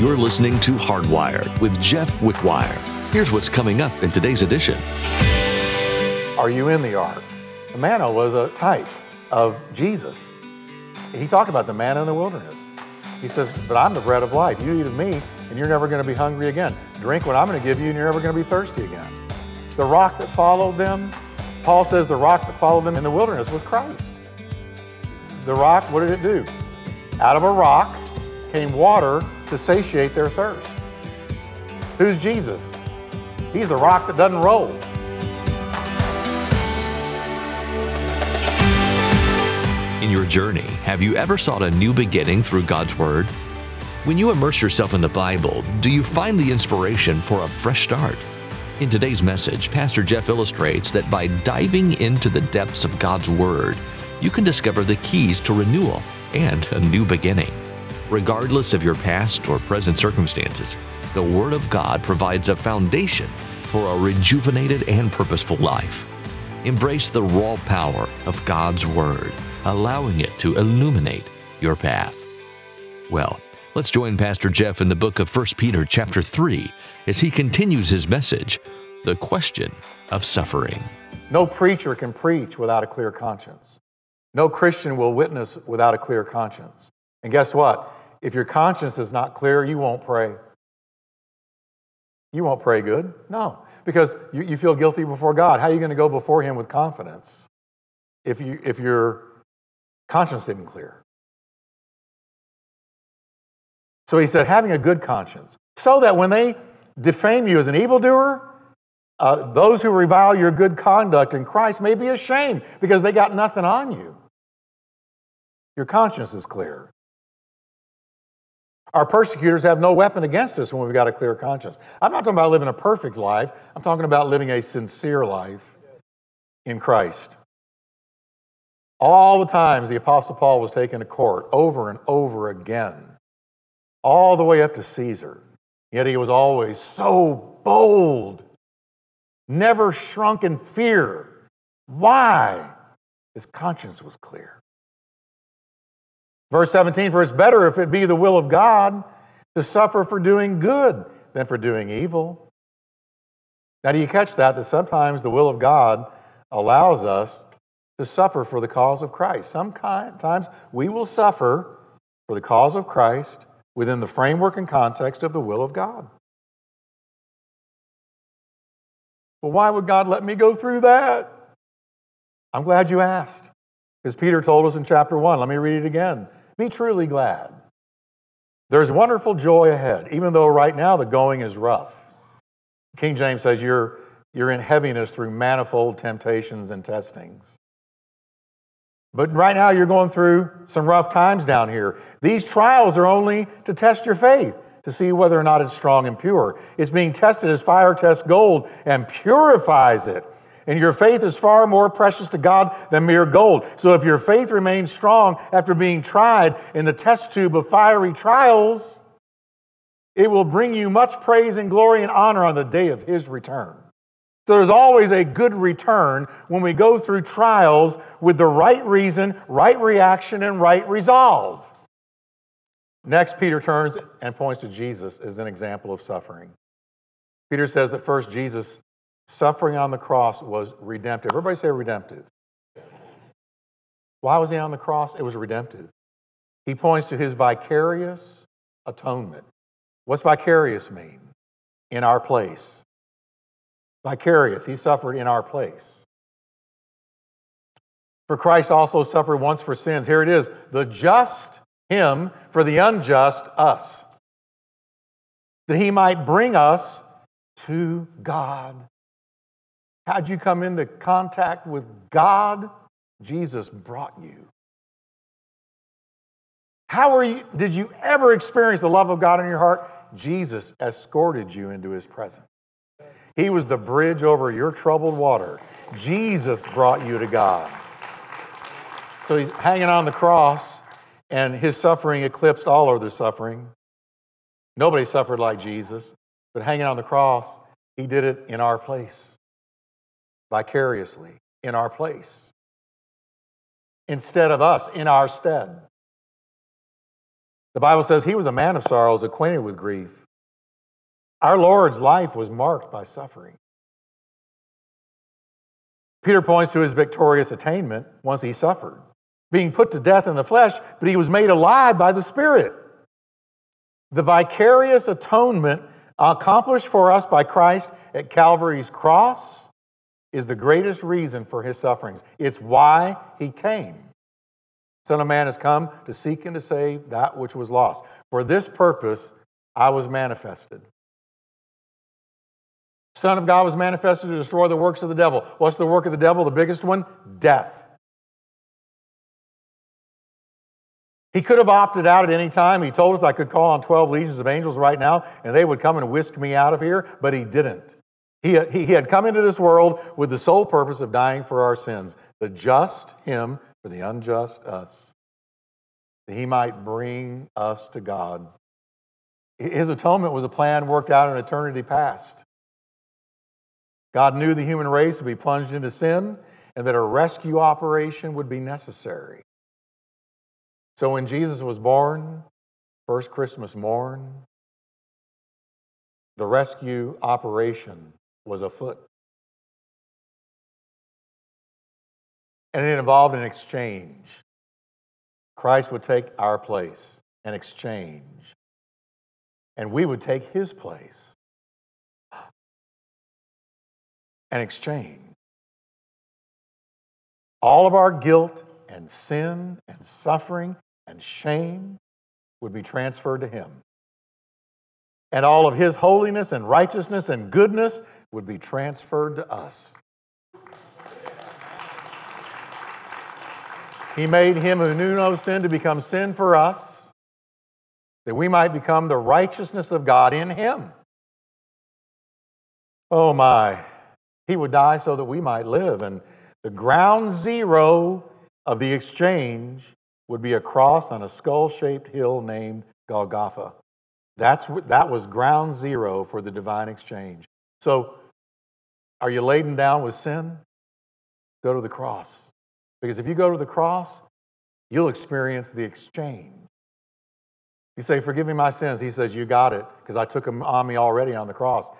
You're listening to Hardwired with Jeff Wickwire. Here's what's coming up in today's edition. Are you in the ark? The manna was a type of Jesus. He talked about the manna in the wilderness. He says, But I'm the bread of life. You eat of me, and you're never going to be hungry again. Drink what I'm going to give you, and you're never going to be thirsty again. The rock that followed them, Paul says the rock that followed them in the wilderness was Christ. The rock, what did it do? Out of a rock came water to satiate their thirst. Who's Jesus? He's the rock that doesn't roll. In your journey, have you ever sought a new beginning through God's Word? When you immerse yourself in the Bible, do you find the inspiration for a fresh start? In today's message, Pastor Jeff illustrates that by diving into the depths of God's Word, you can discover the keys to renewal and a new beginning. Regardless of your past or present circumstances, the Word of God provides a foundation for a rejuvenated and purposeful life. Embrace the raw power of God's Word, allowing it to illuminate your path. Well, let's join Pastor Jeff in the book of 1 Peter chapter 3 as he continues his message, The Question of Suffering. No preacher can preach without a clear conscience. No Christian will witness without a clear conscience. And guess what? If your conscience is not clear, you won't pray. You won't pray good. No, because you, you feel guilty before God. How are you going to go before Him with confidence if, you, if your conscience isn't clear? So he said, having a good conscience, so that when they defame you as an evildoer, uh, those who revile your good conduct in Christ may be ashamed because they got nothing on you. Your conscience is clear. Our persecutors have no weapon against us when we've got a clear conscience. I'm not talking about living a perfect life, I'm talking about living a sincere life in Christ. All the times the Apostle Paul was taken to court over and over again, all the way up to Caesar. Yet he was always so bold, never shrunk in fear. Why? His conscience was clear. Verse 17, for it's better if it be the will of God to suffer for doing good than for doing evil. Now, do you catch that? That sometimes the will of God allows us to suffer for the cause of Christ. Sometimes we will suffer for the cause of Christ within the framework and context of the will of God. Well, why would God let me go through that? I'm glad you asked. Because Peter told us in chapter 1, let me read it again. Be truly glad. There's wonderful joy ahead, even though right now the going is rough. King James says you're, you're in heaviness through manifold temptations and testings. But right now you're going through some rough times down here. These trials are only to test your faith, to see whether or not it's strong and pure. It's being tested as fire tests gold and purifies it and your faith is far more precious to God than mere gold. So if your faith remains strong after being tried in the test tube of fiery trials, it will bring you much praise and glory and honor on the day of his return. So there's always a good return when we go through trials with the right reason, right reaction, and right resolve. Next, Peter turns and points to Jesus as an example of suffering. Peter says that first, Jesus Suffering on the cross was redemptive. Everybody say redemptive. Why was he on the cross? It was redemptive. He points to his vicarious atonement. What's vicarious mean? In our place. Vicarious, he suffered in our place. For Christ also suffered once for sins. Here it is the just, him, for the unjust, us. That he might bring us to God. How'd you come into contact with God? Jesus brought you. How are you, did you ever experience the love of God in your heart? Jesus escorted you into his presence. He was the bridge over your troubled water. Jesus brought you to God. So he's hanging on the cross, and his suffering eclipsed all other suffering. Nobody suffered like Jesus, but hanging on the cross, he did it in our place vicariously in our place instead of us in our stead. The Bible says he was a man of sorrows, acquainted with grief. Our Lord's life was marked by suffering. Peter points to his victorious attainment once he suffered, being put to death in the flesh, but he was made alive by the Spirit. The vicarious atonement accomplished for us by Christ at Calvary's cross is the greatest reason for his sufferings. It's why he came. Son of Man has come to seek and to save that which was lost. For this purpose I was manifested. Son of God was manifested to destroy the works of the devil. What's the work of the devil? The biggest one? Death. He could have opted out at any time. He told us I could call on 12 legions of angels right now and they would come and whisk me out of here, but he didn't. He, he had come into this world with the sole purpose of dying for our sins. The just him for the unjust us, that he might bring us to God. His atonement was a plan worked out in eternity past. God knew the human race would be plunged into sin and that a rescue operation would be necessary. So when Jesus was born, first Christmas morn, the rescue operation was afoot. And it involved an exchange. Christ would take our place, an exchange, and we would take his place, an exchange. All of our guilt and sin and suffering and shame would be transferred to him. And all of his holiness and righteousness and goodness would be transferred to us. He made him who knew no sin to become sin for us, that we might become the righteousness of God in him. Oh my, he would die so that we might live. And the ground zero of the exchange would be a cross on a skull shaped hill named Golgotha. That's, that was ground zero for the divine exchange. So, are you laden down with sin? Go to the cross. Because if you go to the cross, you'll experience the exchange. You say, Forgive me my sins. He says, You got it, because I took them on me already on the cross.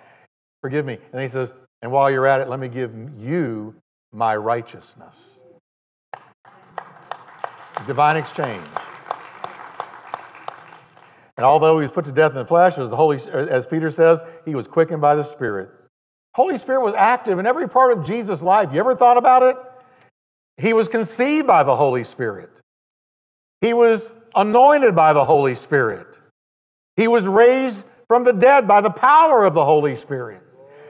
Forgive me. And he says, And while you're at it, let me give you my righteousness. Divine exchange. And although he was put to death in the flesh, as, the Holy, as Peter says, he was quickened by the Spirit. Holy Spirit was active in every part of Jesus' life. You ever thought about it? He was conceived by the Holy Spirit. He was anointed by the Holy Spirit. He was raised from the dead by the power of the Holy Spirit.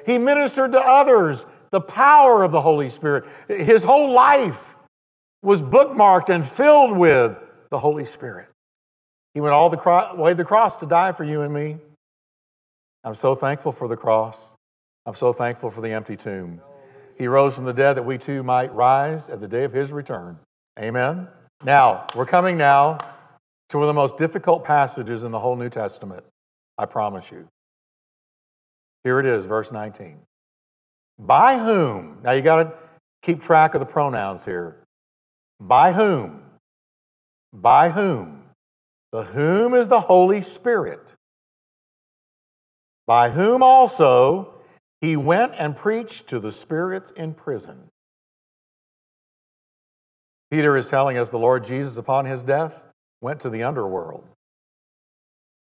He ministered to others, the power of the Holy Spirit. His whole life was bookmarked and filled with the Holy Spirit. He went all the cro- way the cross to die for you and me. I'm so thankful for the cross. I'm so thankful for the empty tomb. He rose from the dead that we too might rise at the day of his return. Amen. Now, we're coming now to one of the most difficult passages in the whole New Testament. I promise you. Here it is, verse 19. By whom? Now you got to keep track of the pronouns here. By whom? By whom? The whom is the Holy Spirit. By whom also he went and preached to the spirits in prison. Peter is telling us the Lord Jesus, upon his death, went to the underworld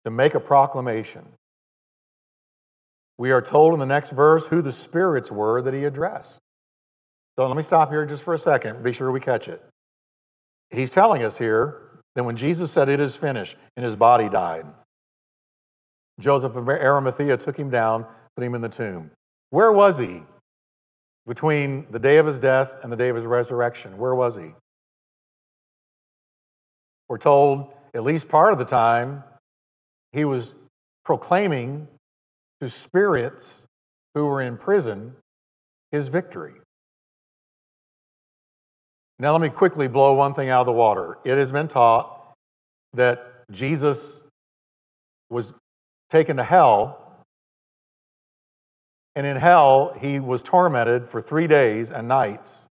to make a proclamation. We are told in the next verse who the spirits were that he addressed. So let me stop here just for a second, be sure we catch it. He's telling us here that when Jesus said, It is finished, and his body died, Joseph of Arimathea took him down, put him in the tomb. Where was he between the day of his death and the day of his resurrection? Where was he? We're told at least part of the time he was proclaiming to spirits who were in prison his victory. Now, let me quickly blow one thing out of the water. It has been taught that Jesus was taken to hell and in hell, he was tormented for three days and nights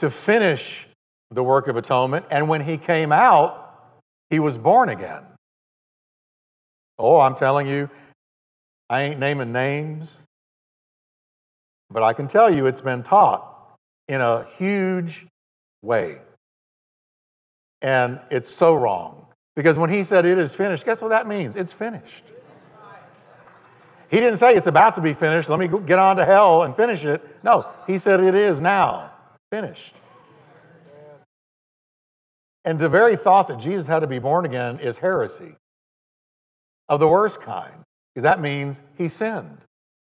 to finish the work of atonement. And when he came out, He was born again. Oh, I'm telling you, I ain't naming names, but I can tell you it's been taught in a huge way. And it's so wrong. Because when he said it is finished, guess what that means? It's finished. He didn't say it's about to be finished. Let me get on to hell and finish it. No, he said it is now finished. And the very thought that Jesus had to be born again is heresy of the worst kind, because that means he sinned.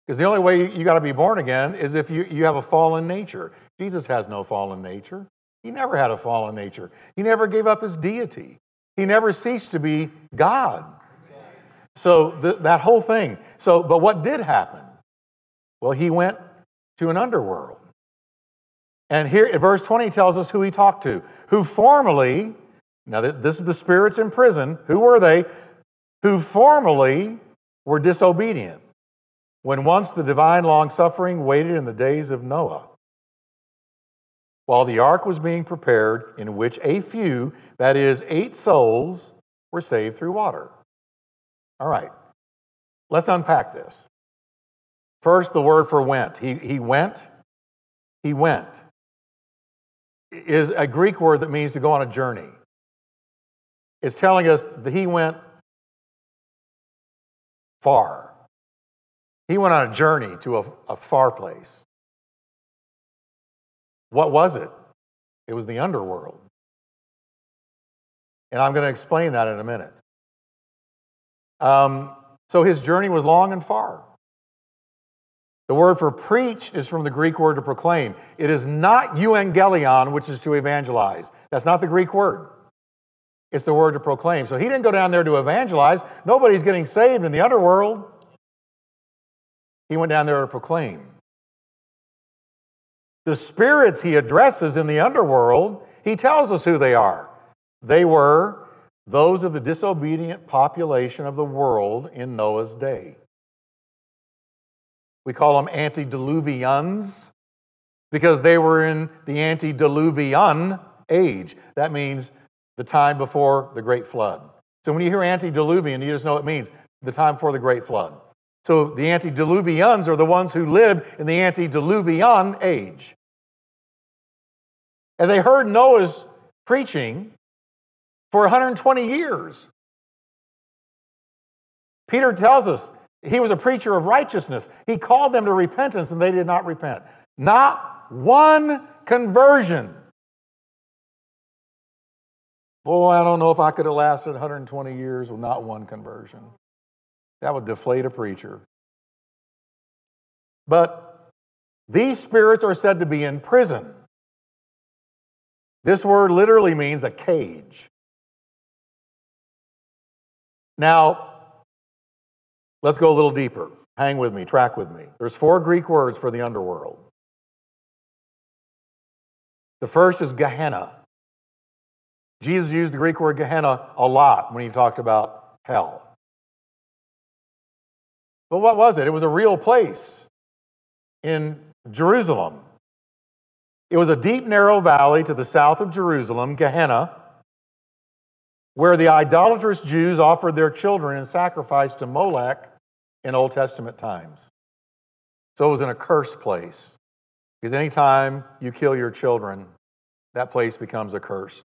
Because the only way you got to be born again is if you, you have a fallen nature. Jesus has no fallen nature. He never had a fallen nature. He never gave up his deity. He never ceased to be God. So that whole thing. So, but what did happen? Well, he went to an underworld. And here, verse 20 tells us who he talked to, who formerly, now this is the spirits in prison, who were they? Who formerly were disobedient, when once the divine long suffering waited in the days of Noah. While the ark was being prepared, in which a few, that is, eight souls, were saved through water. All right, let's unpack this. First, the word for went. He, he went, he went is a Greek word that means to go on a journey. It's telling us that he went far. He went on a journey to a, a far place. What was it? It was the underworld. And I'm going to explain that in a minute. Um, so his journey was long and far. The word for preach is from the Greek word to proclaim. It is not euangelion, which is to evangelize. That's not the Greek word. It's the word to proclaim. So he didn't go down there to evangelize. Nobody's getting saved in the underworld. He went down there to proclaim. The spirits he addresses in the underworld, he tells us who they are. They were those of the disobedient population of the world in Noah's day. We call them antediluvians because they were in the antediluvian age. That means the time before the great flood. So when you hear antediluvian, you just know it means the time before the great flood. So the antediluvians are the ones who lived in the antediluvian age. And they heard Noah's preaching for 120 years. Peter tells us he was a preacher of righteousness. He called them to repentance and they did not repent. Not one conversion. Boy, I don't know if I could have lasted 120 years with not one conversion. That would deflate a preacher. But these spirits are said to be in prison. This word literally means a cage. Now, Let's go a little deeper. Hang with me, track with me. There's four Greek words for the underworld. The first is Gehenna. Jesus used the Greek word Gehenna a lot when he talked about hell. But what was it? It was a real place in Jerusalem. It was a deep, narrow valley to the south of Jerusalem, Gehenna, where the idolatrous Jews offered their children in sacrifice to Molech in Old Testament times. So it was an accursed place. Because anytime you kill your children, that place becomes accursed.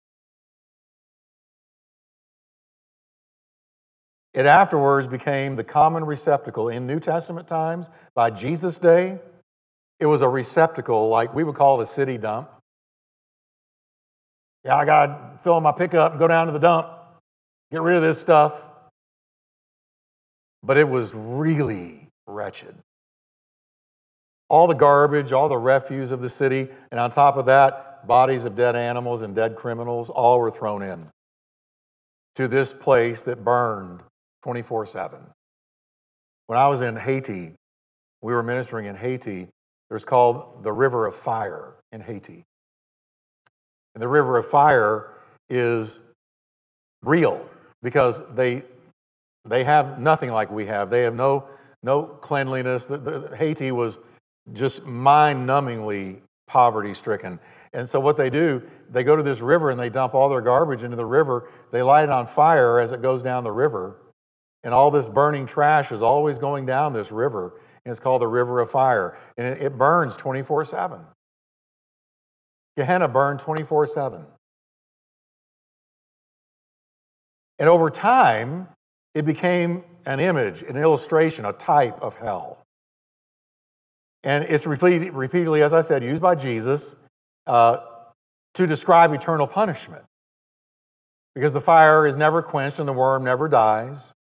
It afterwards became the common receptacle in New Testament times. By Jesus' day, it was a receptacle, like we would call it a city dump. Yeah, I got to fill my pickup and go down to the dump, get rid of this stuff but it was really wretched. All the garbage, all the refuse of the city, and on top of that, bodies of dead animals and dead criminals, all were thrown in to this place that burned 24 7. When I was in Haiti, we were ministering in Haiti. There's called the River of Fire in Haiti. And the River of Fire is real because they they have nothing like we have. They have no, no cleanliness. The, the, Haiti was just mind numbingly poverty stricken. And so what they do, they go to this river and they dump all their garbage into the river. They light it on fire as it goes down the river. And all this burning trash is always going down this river. And it's called the river of fire. And it, burns 24 7. Gehenna burned 24 7. And over time, it became an image, an illustration, a type of hell. And it's repeatedly, repeatedly as I said, used by Jesus uh, to describe eternal punishment. Because the fire is never quenched and the worm never dies,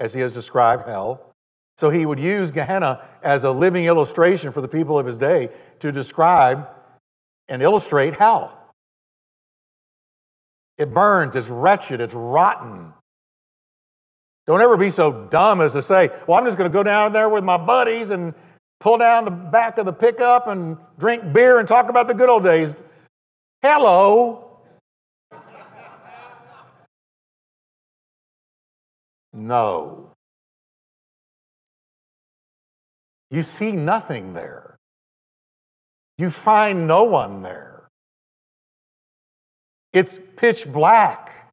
as he has described hell. So he would use Gehenna as a living illustration for the people of his day to describe and illustrate hell. It burns, it's wretched, it's rotten. Don't ever be so dumb as to say, well, I'm just going to go down there with my buddies and pull down the back of the pickup and drink beer and talk about the good old days. Hello. No. You see nothing there. You find no one there. It's pitch black,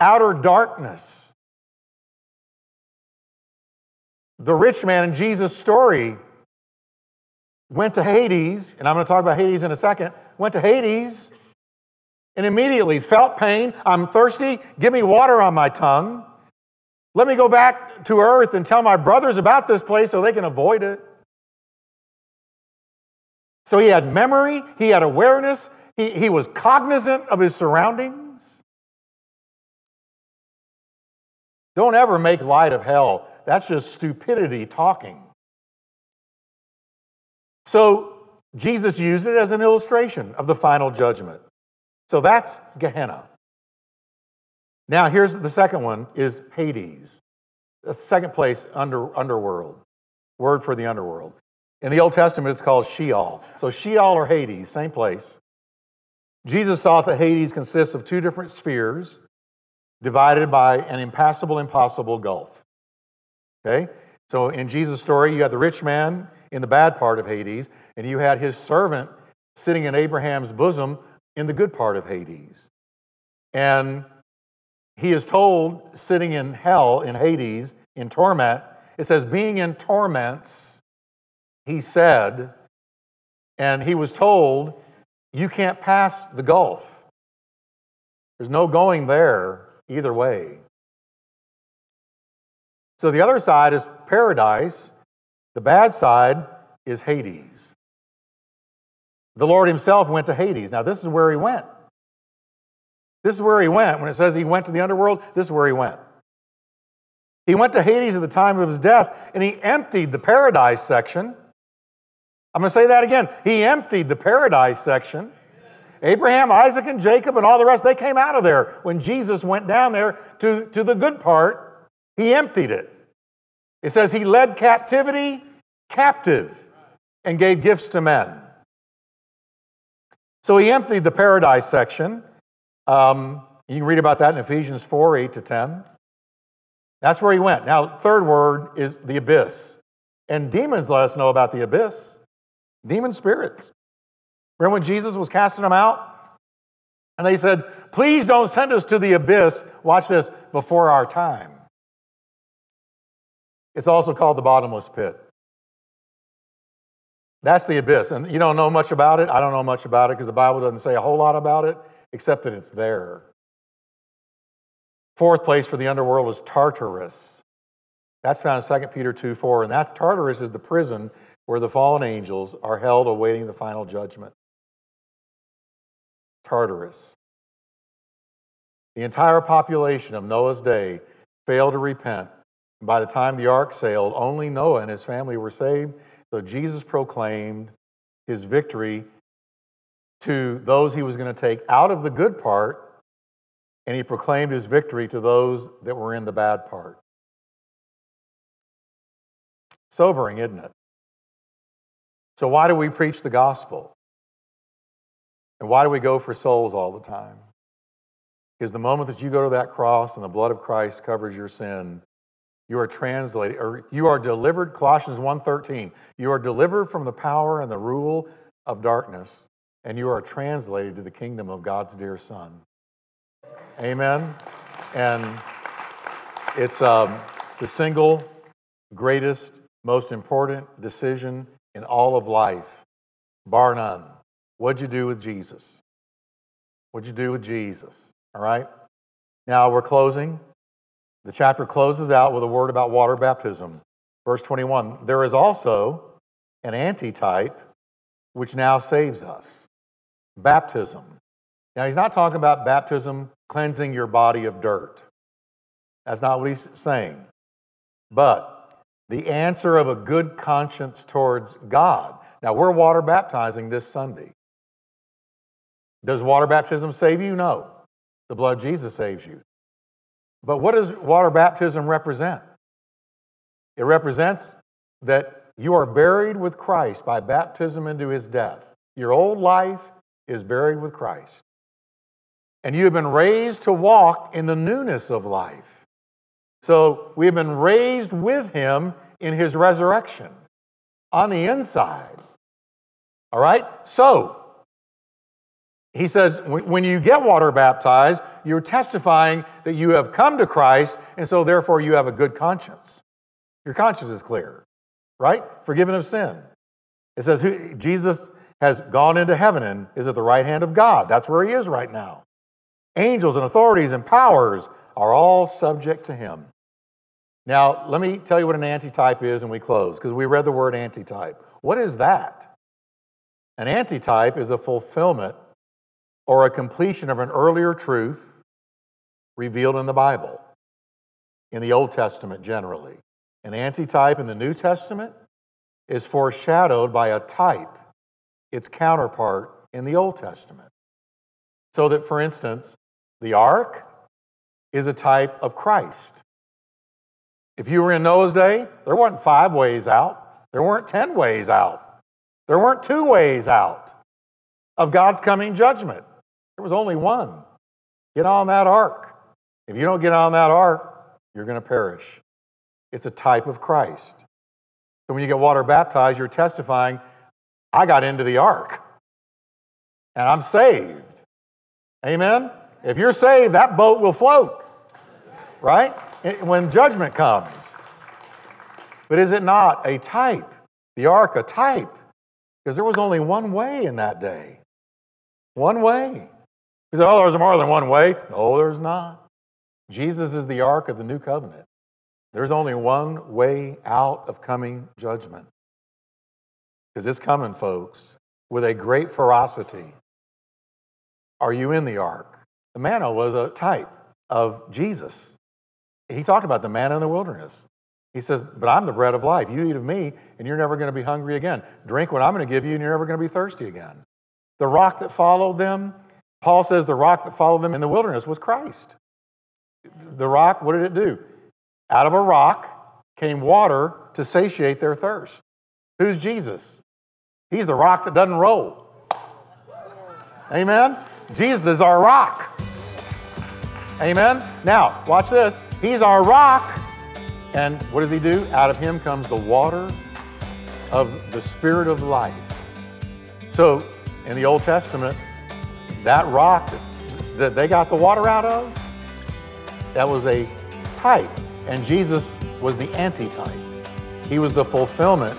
outer darkness. The rich man in Jesus' story went to Hades, and I'm going to talk about Hades in a second, went to Hades and immediately felt pain. I'm thirsty. Give me water on my tongue. Let me go back to earth and tell my brothers about this place so they can avoid it. So he had memory, he had awareness, he, he was cognizant of his surroundings. Don't ever make light of hell. That's just stupidity talking. So Jesus used it as an illustration of the final judgment. So that's Gehenna. Now here's the second one is Hades. The second place under underworld. Word for the underworld. In the Old Testament it's called Sheol. So Sheol or Hades, same place. Jesus thought that Hades consists of two different spheres divided by an impassable, impossible gulf. Okay? So in Jesus' story, you had the rich man in the bad part of Hades, and you had his servant sitting in Abraham's bosom in the good part of Hades. And he is told, sitting in hell, in Hades, in torment, it says, being in torments, he said, and he was told, you can't pass the gulf. There's no going there either way. So the other side is paradise, the bad side is Hades. The Lord Himself went to Hades. Now, this is where He went. This is where He went. When it says He went to the underworld, this is where He went. He went to Hades at the time of His death, and He emptied the paradise section I'm going to say that again. He emptied the paradise section. Abraham, Isaac, and Jacob, and all the rest, they came out of there. When Jesus went down there to, to the good part, he emptied it. It says he led captivity captive and gave gifts to men. So he emptied the paradise section. Um, you can read about that in Ephesians 4 8 to 10. That's where he went. Now, third word is the abyss. And demons let us know about the abyss demon spirits. Remember when Jesus was casting them out? And they said, Please don't send us to the abyss, watch this, before our time. It's also called the bottomless pit. That's the abyss. And you don't know much about it. I don't know much about it because the Bible doesn't say a whole lot about it, except that it's there. Fourth place for the underworld is Tartarus. That's found in 2 Peter 2 4. And that's Tartarus is the prison where the fallen angels are held awaiting the final judgment. Tartarus. The entire population of Noah's day failed to repent. By the time the ark sailed, only Noah and his family were saved. So Jesus proclaimed his victory to those he was going to take out of the good part, and he proclaimed his victory to those that were in the bad part. Sobering, isn't it? So, why do we preach the gospel? And why do we go for souls all the time? Because the moment that you go to that cross and the blood of Christ covers your sin, You are translated, or you are delivered, Colossians 1.13. You are delivered from the power and the rule of darkness, and you are translated to the kingdom of God's dear Son. Amen. And it's um, the single greatest, most important decision in all of life, bar none. What'd you do with Jesus? What'd you do with Jesus? All right? Now we're closing. The chapter closes out with a word about water baptism. Verse 21 There is also an antitype which now saves us baptism. Now, he's not talking about baptism cleansing your body of dirt. That's not what he's saying. But the answer of a good conscience towards God. Now, we're water baptizing this Sunday. Does water baptism save you? No. The blood of Jesus saves you. But what does water baptism represent? It represents that you are buried with Christ by baptism into his death. Your old life is buried with Christ. And you have been raised to walk in the newness of life. So we have been raised with him in his resurrection on the inside. All right? So, he says, when you get water baptized, you're testifying that you have come to Christ, and so therefore you have a good conscience. Your conscience is clear, right? Forgiven of sin. It says Jesus has gone into heaven and is at the right hand of God. That's where he is right now. Angels and authorities and powers are all subject to him. Now, let me tell you what an antitype is and we close, because we read the word antitype. What is that? An antitype is a fulfillment or a completion of an earlier truth revealed in the Bible, in the Old Testament generally. An antitype in the New Testament is foreshadowed by a type, its counterpart in the Old Testament. So that, for instance, the ark is a type of Christ. If you were in Noah's day, there weren't five ways out, there weren't 10 ways out, there weren't two ways out of God's coming judgment. There was only one. Get on that ark. If you don't get on that ark, you're going to perish. It's a type of Christ. So when you get water baptized, you're testifying, I got into the ark and I'm saved. Amen? If you're saved, that boat will float, right? When judgment comes. But is it not a type? The ark, a type? Because there was only one way in that day. One way. He said, Oh, there's more than one way. No, there's not. Jesus is the ark of the new covenant. There's only one way out of coming judgment. Because it's coming, folks, with a great ferocity. Are you in the ark? The manna was a type of Jesus. He talked about the manna in the wilderness. He says, But I'm the bread of life. You eat of me, and you're never going to be hungry again. Drink what I'm going to give you, and you're never going to be thirsty again. The rock that followed them Paul says the rock that followed them in the wilderness was Christ. The rock, what did it do? Out of a rock came water to satiate their thirst. Who's Jesus? He's the rock that doesn't roll. Amen? Jesus is our rock. Amen? Now, watch this. He's our rock. And what does he do? Out of him comes the water of the Spirit of life. So, in the Old Testament, that rock that they got the water out of, that was a type. And Jesus was the antitype. He was the fulfillment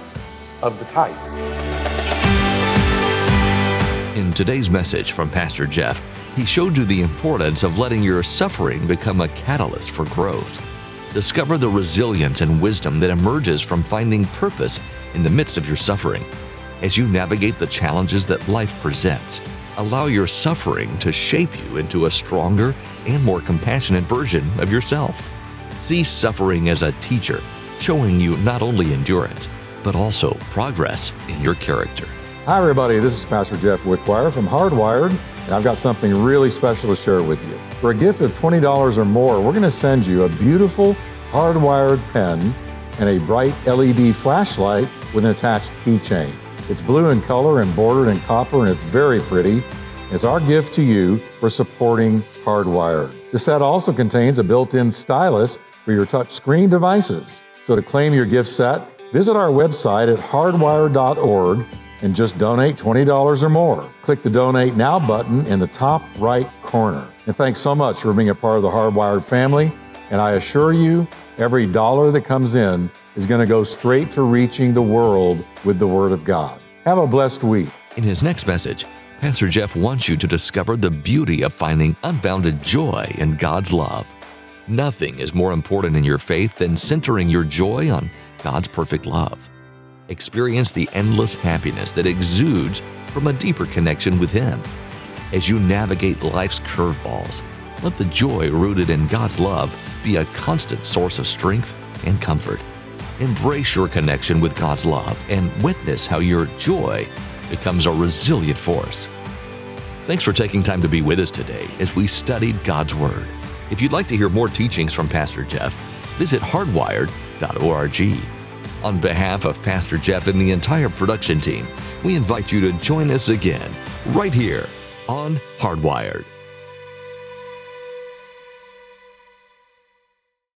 of the type. In today's message from Pastor Jeff, he showed you the importance of letting your suffering become a catalyst for growth. Discover the resilience and wisdom that emerges from finding purpose in the midst of your suffering. As you navigate the challenges that life presents, allow your suffering to shape you into a stronger and more compassionate version of yourself. See suffering as a teacher, showing you not only endurance, but also progress in your character. Hi, everybody. This is Pastor Jeff Wickwire from Hardwired, and I've got something really special to share with you. For a gift of $20 or more, we're going to send you a beautiful hardwired pen and a bright LED flashlight with an attached keychain. It's blue in color and bordered in copper, and it's very pretty. It's our gift to you for supporting Hardwired. The set also contains a built in stylus for your touch screen devices. So to claim your gift set, visit our website at hardwired.org and just donate $20 or more. Click the Donate Now button in the top right corner. And thanks so much for being a part of the Hardwired family. And I assure you, every dollar that comes in is going to go straight to reaching the world with the Word of God. Have a blessed week. In his next message, Pastor Jeff wants you to discover the beauty of finding unbounded joy in God's love. Nothing is more important in your faith than centering your joy on God's perfect love. Experience the endless happiness that exudes from a deeper connection with Him. As you navigate life's curveballs, let the joy rooted in God's love be a constant source of strength and comfort. Embrace your connection with God's love and witness how your joy becomes a resilient force. Thanks for taking time to be with us today as we studied God's Word. If you'd like to hear more teachings from Pastor Jeff, visit hardwired.org. On behalf of Pastor Jeff and the entire production team, we invite you to join us again right here on Hardwired.